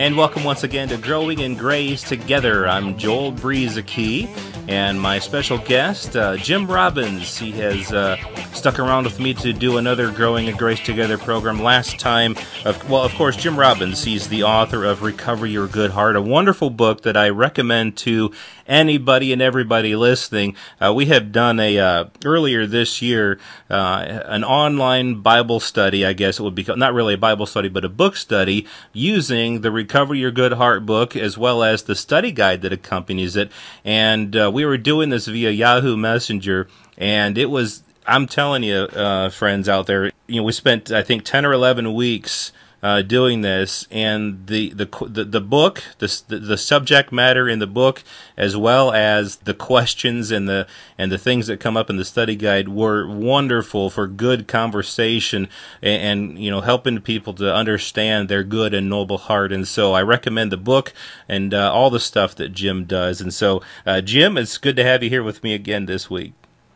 And welcome once again to Growing in Grace Together. I'm Joel Brueseke, and my special guest, uh, Jim Robbins. He has uh, stuck around with me to do another Growing in Grace Together program. Last time, of, well, of course, Jim Robbins. He's the author of Recover Your Good Heart, a wonderful book that I recommend to anybody and everybody listening. Uh, we have done a uh, earlier this year uh, an online Bible study. I guess it would be not really a Bible study, but a book study using the Recover Your Good Heart book as well as the study guide that accompanies it. And uh, we were doing this via Yahoo Messenger, and it was. I'm telling you, uh, friends out there, you know, we spent I think ten or eleven weeks uh, doing this, and the the the, the book, the, the subject matter in the book, as well as the questions and the and the things that come up in the study guide were wonderful for good conversation and, and you know helping people to understand their good and noble heart. And so I recommend the book and uh, all the stuff that Jim does. And so uh, Jim, it's good to have you here with me again this week.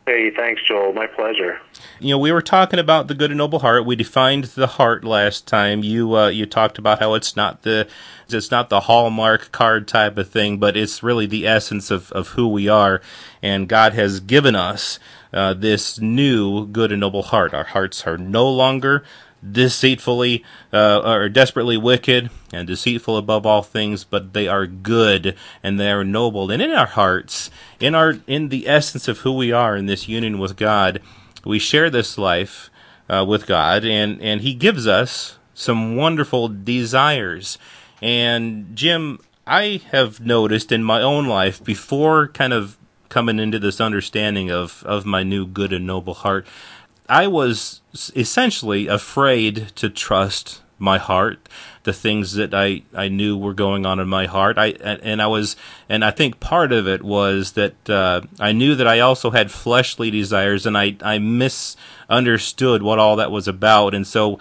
Hey, thanks, Joel. My pleasure. You know, we were talking about the good and noble heart. We defined the heart last time. You uh, you talked about how it's not the it's not the hallmark card type of thing, but it's really the essence of of who we are. And God has given us uh, this new good and noble heart. Our hearts are no longer deceitfully uh, or desperately wicked and deceitful above all things, but they are good and they are noble. And in our hearts, in our in the essence of who we are in this union with God, we share this life uh, with God, and and He gives us some wonderful desires. And Jim, I have noticed in my own life before kind of coming into this understanding of of my new good and noble heart I was essentially afraid to trust my heart, the things that I, I knew were going on in my heart. I and I was and I think part of it was that uh, I knew that I also had fleshly desires, and I I misunderstood what all that was about, and so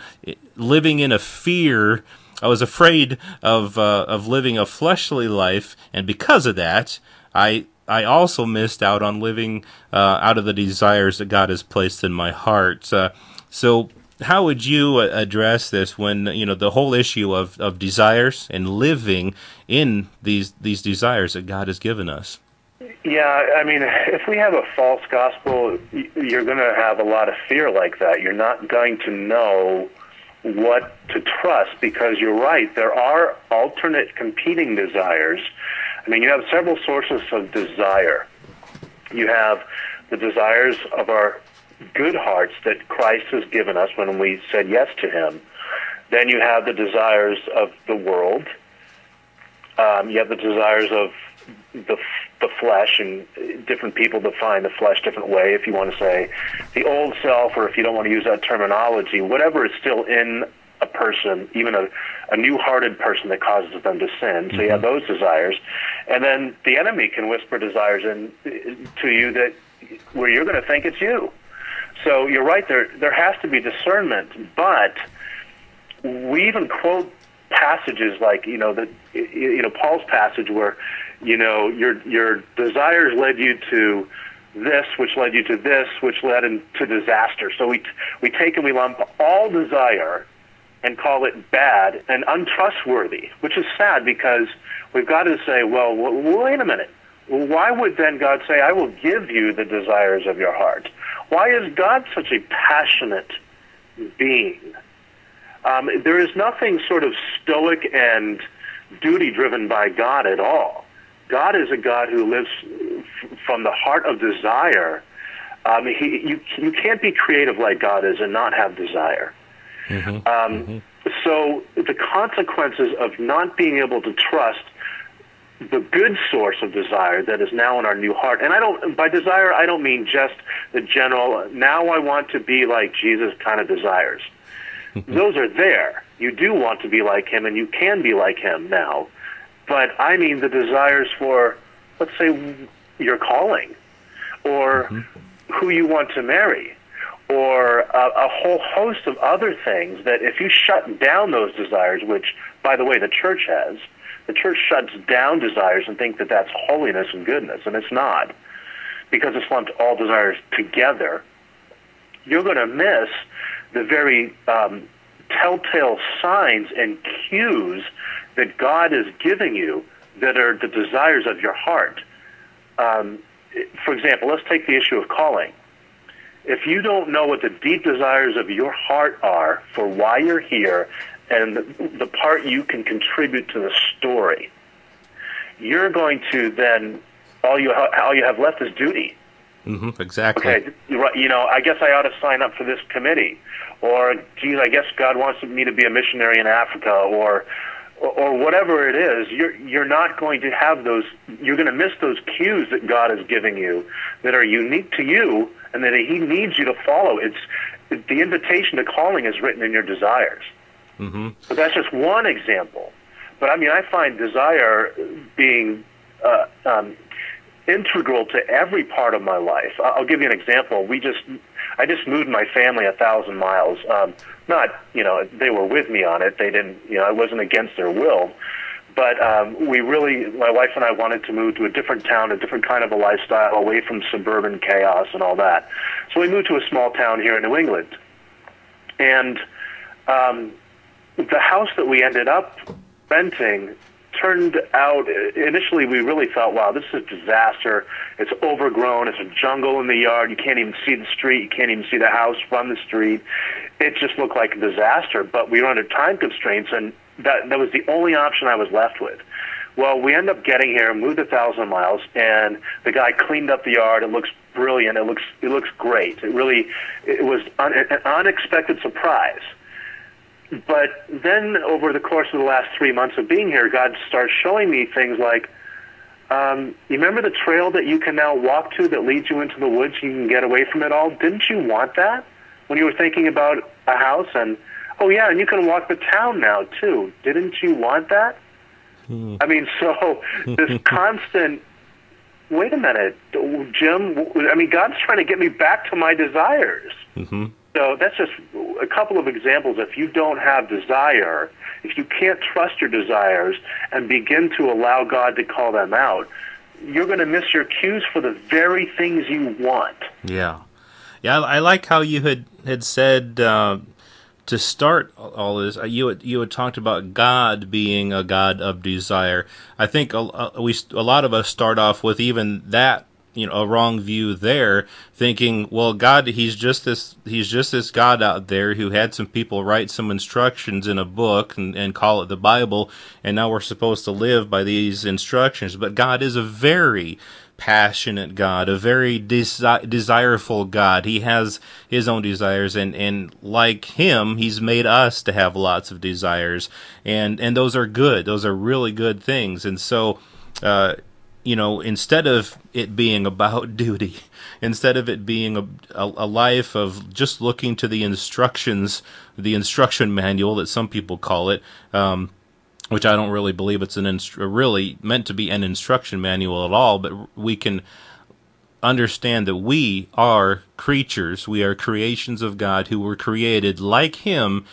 living in a fear. I was afraid of uh, of living a fleshly life, and because of that, I I also missed out on living uh, out of the desires that God has placed in my heart. Uh, so, how would you uh, address this when you know the whole issue of, of desires and living in these these desires that God has given us? Yeah, I mean, if we have a false gospel, you're going to have a lot of fear like that. You're not going to know what to trust because you're right. There are alternate competing desires I mean, you have several sources of desire. You have the desires of our good hearts that Christ has given us when we said yes to Him. Then you have the desires of the world. Um, you have the desires of the the flesh, and different people define the flesh different way. If you want to say the old self, or if you don't want to use that terminology, whatever is still in a person, even a, a new-hearted person that causes them to sin. So you have mm-hmm. those desires, and then the enemy can whisper desires in to you that where you're going to think it's you. So you're right. There there has to be discernment, but we even quote passages like you know that you know Paul's passage where you know your your desires led you to this, which led you to this, which led into disaster. So we we take and we lump all desire and call it bad and untrustworthy, which is sad because we've got to say, well, wait a minute. Why would then God say, I will give you the desires of your heart? Why is God such a passionate being? Um, there is nothing sort of stoic and duty driven by God at all. God is a God who lives f- from the heart of desire. Um, he, you, you can't be creative like God is and not have desire. Mm-hmm. Um, mm-hmm. So the consequences of not being able to trust the good source of desire that is now in our new heart. And I don't, by desire, I don't mean just the general, now I want to be like Jesus kind of desires. Those are there. You do want to be like him and you can be like him now. But I mean the desires for, let's say, your calling or mm-hmm. who you want to marry or a, a whole host of other things that if you shut down those desires, which, by the way, the church has, the church shuts down desires and think that that's holiness and goodness, and it's not, because it's lumped all desires together. You're going to miss the very um, telltale signs and cues that God is giving you that are the desires of your heart. Um, for example, let's take the issue of calling. If you don't know what the deep desires of your heart are for why you're here and the, the part you can contribute to the story, you're going to then all you ha- all you have left is duty. Mm-hmm, exactly. Okay, you know, I guess I ought to sign up for this committee, or geez, I guess God wants me to be a missionary in Africa, or or whatever it is, you're you're not going to have those. You're going to miss those cues that God is giving you that are unique to you, and that He needs you to follow. It's the invitation to calling is written in your desires. Mm-hmm. But that's just one example. But I mean, I find desire being uh, um, integral to every part of my life. I'll give you an example. We just, I just moved my family a thousand miles. Um, not, you know, they were with me on it. They didn't, you know, I wasn't against their will. But um, we really, my wife and I wanted to move to a different town, a different kind of a lifestyle, away from suburban chaos and all that. So we moved to a small town here in New England. And um, the house that we ended up renting turned out initially we really thought wow this is a disaster. It's overgrown. It's a jungle in the yard. You can't even see the street. You can't even see the house from the street. It just looked like a disaster but we were under time constraints and that that was the only option i was left with. Well we end up getting here moved a thousand miles and the guy cleaned up the yard. It looks brilliant. It looks it looks great. It really it was un, an unexpected surprise but then over the course of the last three months of being here, God starts showing me things like, um, you remember the trail that you can now walk to that leads you into the woods? You can get away from it all. Didn't you want that when you were thinking about a house? And oh yeah, and you can walk the town now too. Didn't you want that? Hmm. I mean, so this constant. Wait a minute, Jim. I mean, God's trying to get me back to my desires. Mm-hmm. So that's just a couple of examples. If you don't have desire, if you can't trust your desires and begin to allow God to call them out, you're going to miss your cues for the very things you want. Yeah, yeah. I like how you had had said uh, to start all this. Uh, you had, you had talked about God being a God of desire. I think a, a, we a lot of us start off with even that you know a wrong view there thinking well god he's just this he's just this god out there who had some people write some instructions in a book and, and call it the bible and now we're supposed to live by these instructions but god is a very passionate God, a very desi- desireful God. He has his own desires, and, and like him, he's made us to have lots of desires, and and those are good. Those are really good things, and so. Uh, you know, instead of it being about duty, instead of it being a, a, a, life of just looking to the instructions, the instruction manual that some people call it, um, which I don't really believe it's an really meant to be an instruction manual at all, but we can understand that we are creatures, we are creations of God who were created like Him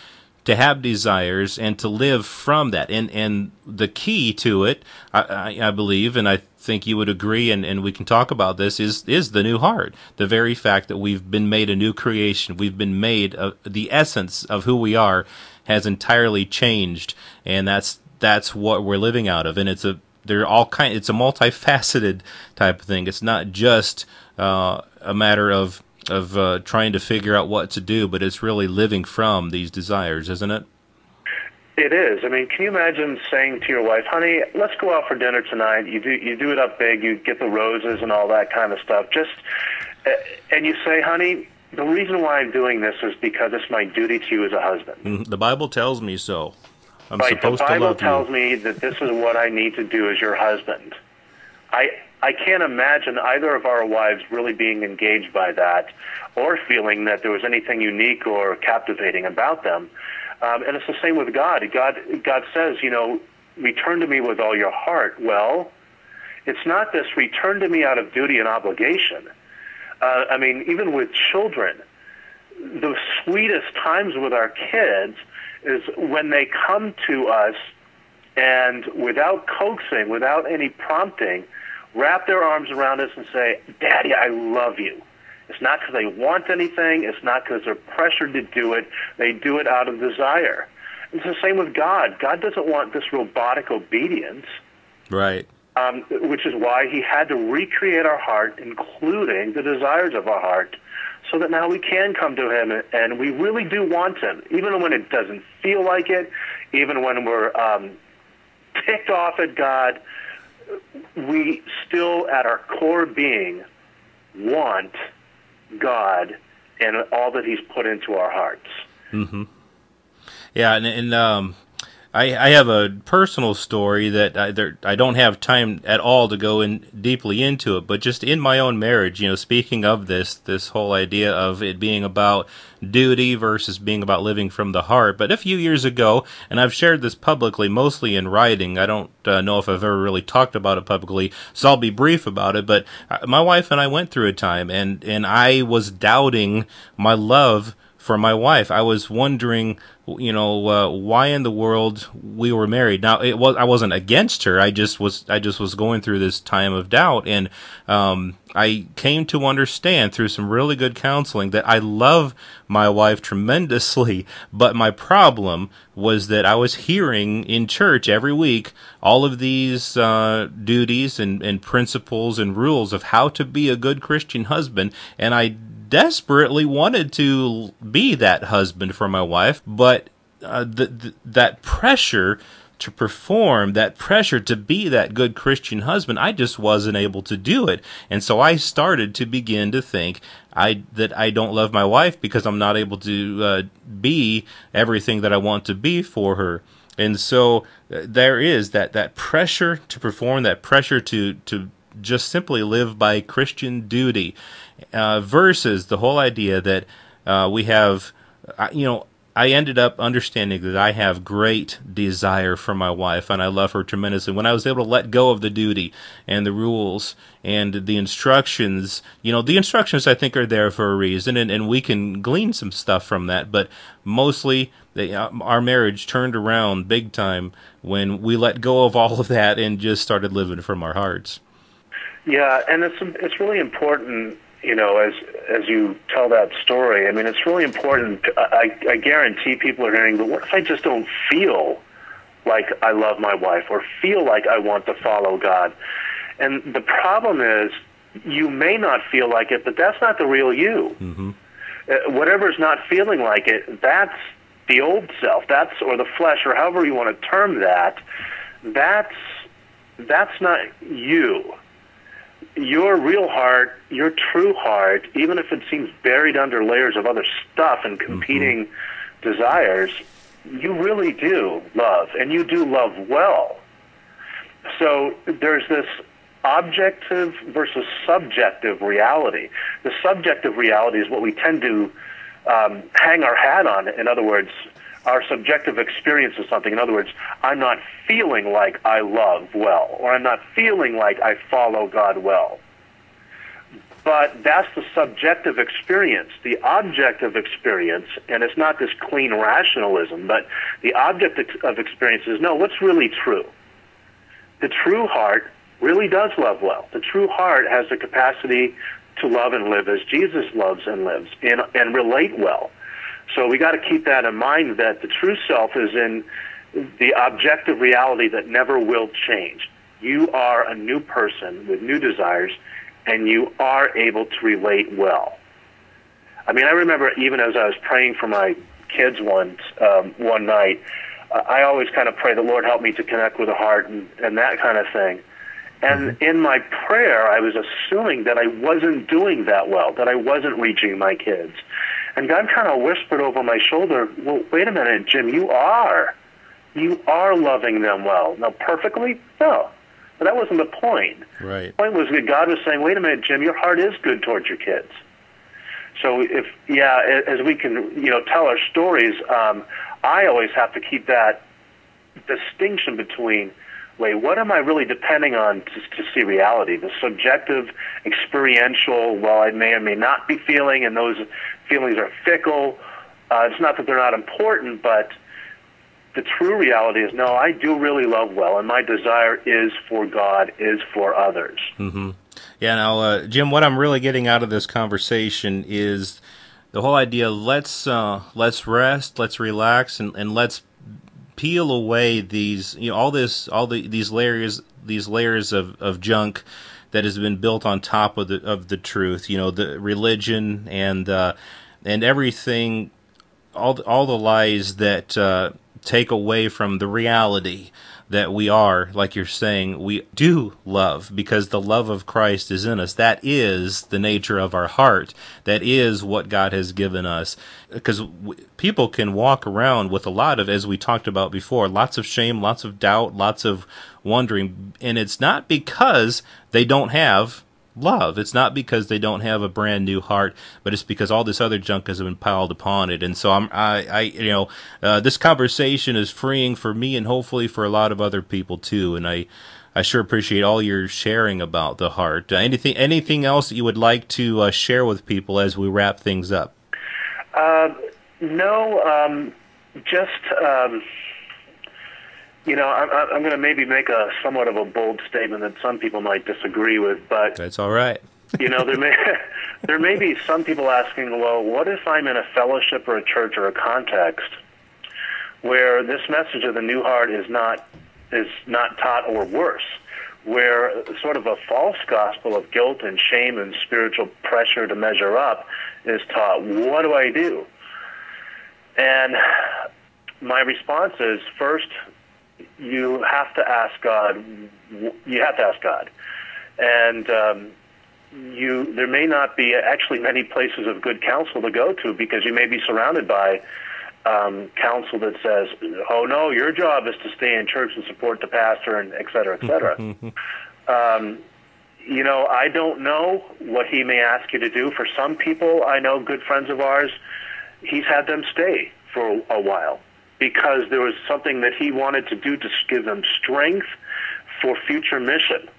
to have desires and to live from that. And and the key to it, I, I, believe, and I think you would agree, and, and we can talk about this, is is the new heart. The very fact that we've been made a new creation, we've been made a, the essence of who we are has entirely changed, and that's that's what we're living out of. And it's a they're all kind. It's a multifaceted type of thing. It's not just uh, a matter of of uh, trying to figure out what to do, but it's really living from these desires, isn't it? It is. I mean, can you imagine saying to your wife, "Honey, let's go out for dinner tonight." You do you do it up big. You get the roses and all that kind of stuff. Just uh, and you say, "Honey, the reason why I'm doing this is because it's my duty to you as a husband." Mm-hmm. The Bible tells me so. I'm right. supposed the Bible to love tells me that this is what I need to do as your husband. I I can't imagine either of our wives really being engaged by that or feeling that there was anything unique or captivating about them. Um, and it's the same with God. God God says, you know, return to me with all your heart. Well, it's not this return to me out of duty and obligation. Uh, I mean, even with children, the sweetest times with our kids is when they come to us and without coaxing, without any prompting, wrap their arms around us and say, Daddy, I love you. It's not because they want anything. It's not because they're pressured to do it. They do it out of desire. It's the same with God. God doesn't want this robotic obedience. Right. Um, which is why he had to recreate our heart, including the desires of our heart, so that now we can come to him and we really do want him, even when it doesn't feel like it, even when we're um, ticked off at God. We still, at our core being, want God and all that He's put into our hearts. Mm-hmm. Yeah, and, and um, I, I have a personal story that I, there, I don't have time at all to go in deeply into it, but just in my own marriage, you know, speaking of this, this whole idea of it being about duty versus being about living from the heart. But a few years ago, and I've shared this publicly, mostly in writing. I don't uh, know if I've ever really talked about it publicly, so I'll be brief about it. But uh, my wife and I went through a time, and and I was doubting my love for my wife. I was wondering, you know, uh, why in the world we were married. Now, it was I wasn't against her. I just was I just was going through this time of doubt, and um, I came to understand through some really good counseling that I love my wife tremendously. But my problem was that I was hearing in church every week all of these uh, duties and, and principles and rules of how to be a good Christian husband, and I desperately wanted to be that husband for my wife, but uh, that pressure to perform, that pressure to be that good Christian husband, I just wasn't able to do it. And so I started to begin to think I that I don't love my wife because I'm not able to uh, be everything that I want to be for her. And so uh, there is that that pressure to perform, that pressure to to just simply live by Christian duty, uh, versus the whole idea that uh, we have, uh, you know, I ended up understanding that I have great desire for my wife and I love her tremendously. When I was able to let go of the duty and the rules and the instructions, you know, the instructions I think are there for a reason and, and we can glean some stuff from that, but mostly they, uh, our marriage turned around big time when we let go of all of that and just started living from our hearts. Yeah, and it's it's really important, you know, as as you tell that story. I mean, it's really important. I, I guarantee people are hearing, but what if I just don't feel like I love my wife or feel like I want to follow God? And the problem is, you may not feel like it, but that's not the real you. Mm-hmm. Uh, whatever's not feeling like it, that's the old self. That's or the flesh, or however you want to term that. That's that's not you your real heart, your true heart, even if it seems buried under layers of other stuff and competing mm-hmm. desires, you really do love, and you do love well. So there's this objective versus subjective reality. The subjective reality is what we tend to um, hang our hat on. In other words, our subjective experience of something. In other words, I'm not feeling like I love well, or I'm not feeling like I follow God well. But that's the subjective experience. The objective experience, and it's not this clean rationalism, but the object of experience is no, what's really true? The true heart really does love well. The true heart has the capacity to love and live as Jesus loves and lives and, and relate well. So we got to keep that in mind that the true self is in the objective reality that never will change. You are a new person with new desires, and you are able to relate well. I mean, I remember even as I was praying for my kids one um, one night, I always kind of pray, the Lord help me to connect with the heart and, and that kind of thing. And mm-hmm. in my prayer, I was assuming that I wasn't doing that well, that I wasn't reaching my kids. And God kind of whispered over my shoulder, well, wait a minute, Jim, you are. You are loving them well. Now, perfectly? No. But that wasn't the point. Right. The point was that God was saying, wait a minute, Jim, your heart is good towards your kids. So if, yeah, as we can, you know, tell our stories, um, I always have to keep that distinction between wait, what am I really depending on to, to see reality? The subjective, experiential, well, I may or may not be feeling, and those feelings are fickle. Uh, it's not that they're not important, but the true reality is no, I do really love well, and my desire is for God, is for others. Mm-hmm. Yeah, now, uh, Jim, what I'm really getting out of this conversation is the whole idea. Let's uh, let's rest, let's relax, and, and let's peel away these, you know, all this, all the these layers, these layers of, of junk that has been built on top of the of the truth. You know, the religion and uh, and everything, all all the lies that uh, take away from the reality that we are, like you're saying, we do love because the love of Christ is in us. That is the nature of our heart. That is what God has given us. Because people can walk around with a lot of, as we talked about before, lots of shame, lots of doubt, lots of wondering. And it's not because they don't have love. It's not because they don't have a brand new heart, but it's because all this other junk has been piled upon it. And so I'm, I, I you know, uh, this conversation is freeing for me and hopefully for a lot of other people too. And I, I sure appreciate all your sharing about the heart. Uh, anything, anything else that you would like to uh, share with people as we wrap things up? Uh, no, um, just. Um you know, I'm, I'm going to maybe make a somewhat of a bold statement that some people might disagree with, but that's all right. you know, there may there may be some people asking, well, what if I'm in a fellowship or a church or a context where this message of the new heart is not is not taught or worse, where sort of a false gospel of guilt and shame and spiritual pressure to measure up is taught. What do I do? And my response is first you have to ask God. You have to ask God, and um, you there may not be actually many places of good counsel to go to because you may be surrounded by um, counsel that says, "Oh no, your job is to stay in church and support the pastor," and et cetera, et cetera. um, you know, I don't know what he may ask you to do. For some people, I know good friends of ours, he's had them stay for a while because there was something that he wanted to do to give them strength for future mission.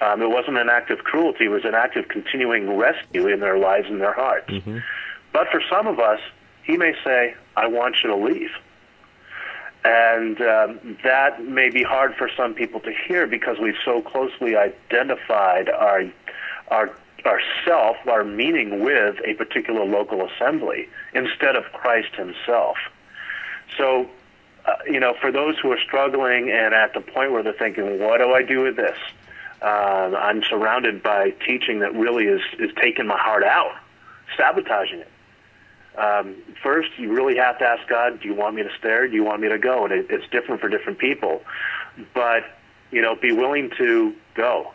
Um, it wasn't an act of cruelty; it was an act of continuing rescue in their lives and their hearts. Mm-hmm. But for some of us, he may say, "I want you to leave," and um, that may be hard for some people to hear because we've so closely identified our our our self, our meaning with a particular local assembly instead of Christ Himself. So, uh, you know, for those who are struggling and at the point where they're thinking, what do I do with this? Uh, I'm surrounded by teaching that really is, is taking my heart out, sabotaging it. Um, first, you really have to ask God, do you want me to stay do you want me to go? And it, it's different for different people. But, you know, be willing to go.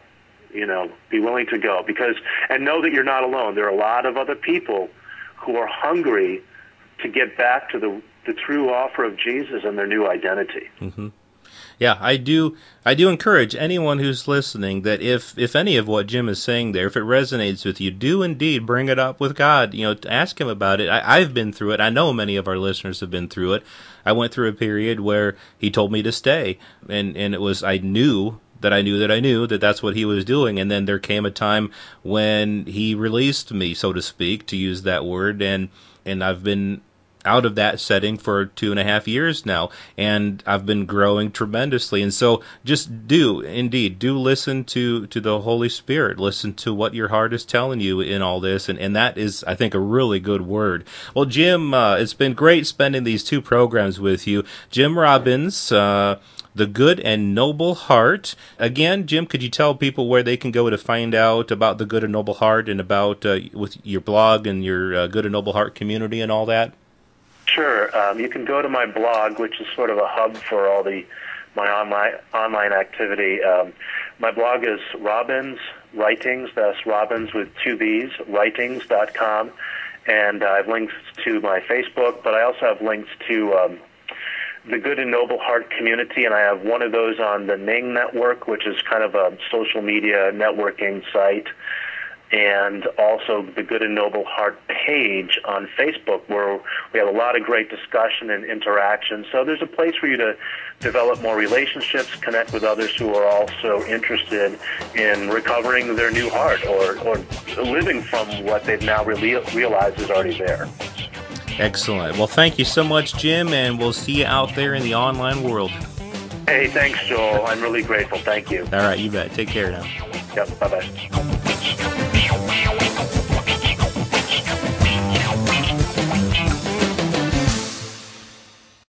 You know, be willing to go because, and know that you're not alone. There are a lot of other people who are hungry to get back to the the true offer of Jesus and their new identity. Mm-hmm. Yeah, I do. I do encourage anyone who's listening that if if any of what Jim is saying there, if it resonates with you, do indeed bring it up with God. You know, ask Him about it. I, I've been through it. I know many of our listeners have been through it. I went through a period where He told me to stay, and and it was I knew that I knew that I knew that that's what he was doing. And then there came a time when he released me, so to speak, to use that word. And, and I've been out of that setting for two and a half years now, and I've been growing tremendously. And so, just do indeed do listen to to the Holy Spirit. Listen to what your heart is telling you in all this, and and that is, I think, a really good word. Well, Jim, uh, it's been great spending these two programs with you, Jim Robbins. Uh, the Good and Noble Heart. Again, Jim, could you tell people where they can go to find out about the Good and Noble Heart and about uh, with your blog and your uh, Good and Noble Heart community and all that? Sure. Um, you can go to my blog, which is sort of a hub for all the my online online activity. Um, my blog is Robbins Writings. That's Robbins with two B's. Writings.com, and I have links to my Facebook, but I also have links to um, the Good and Noble Heart community, and I have one of those on the Ning Network, which is kind of a social media networking site and also the Good and Noble Heart page on Facebook where we have a lot of great discussion and interaction. So there's a place for you to develop more relationships, connect with others who are also interested in recovering their new heart or, or living from what they've now realized is already there. Excellent. Well, thank you so much, Jim, and we'll see you out there in the online world. Hey, thanks, Joel. I'm really grateful. Thank you. All right, you bet. Take care now. Yep, bye bye.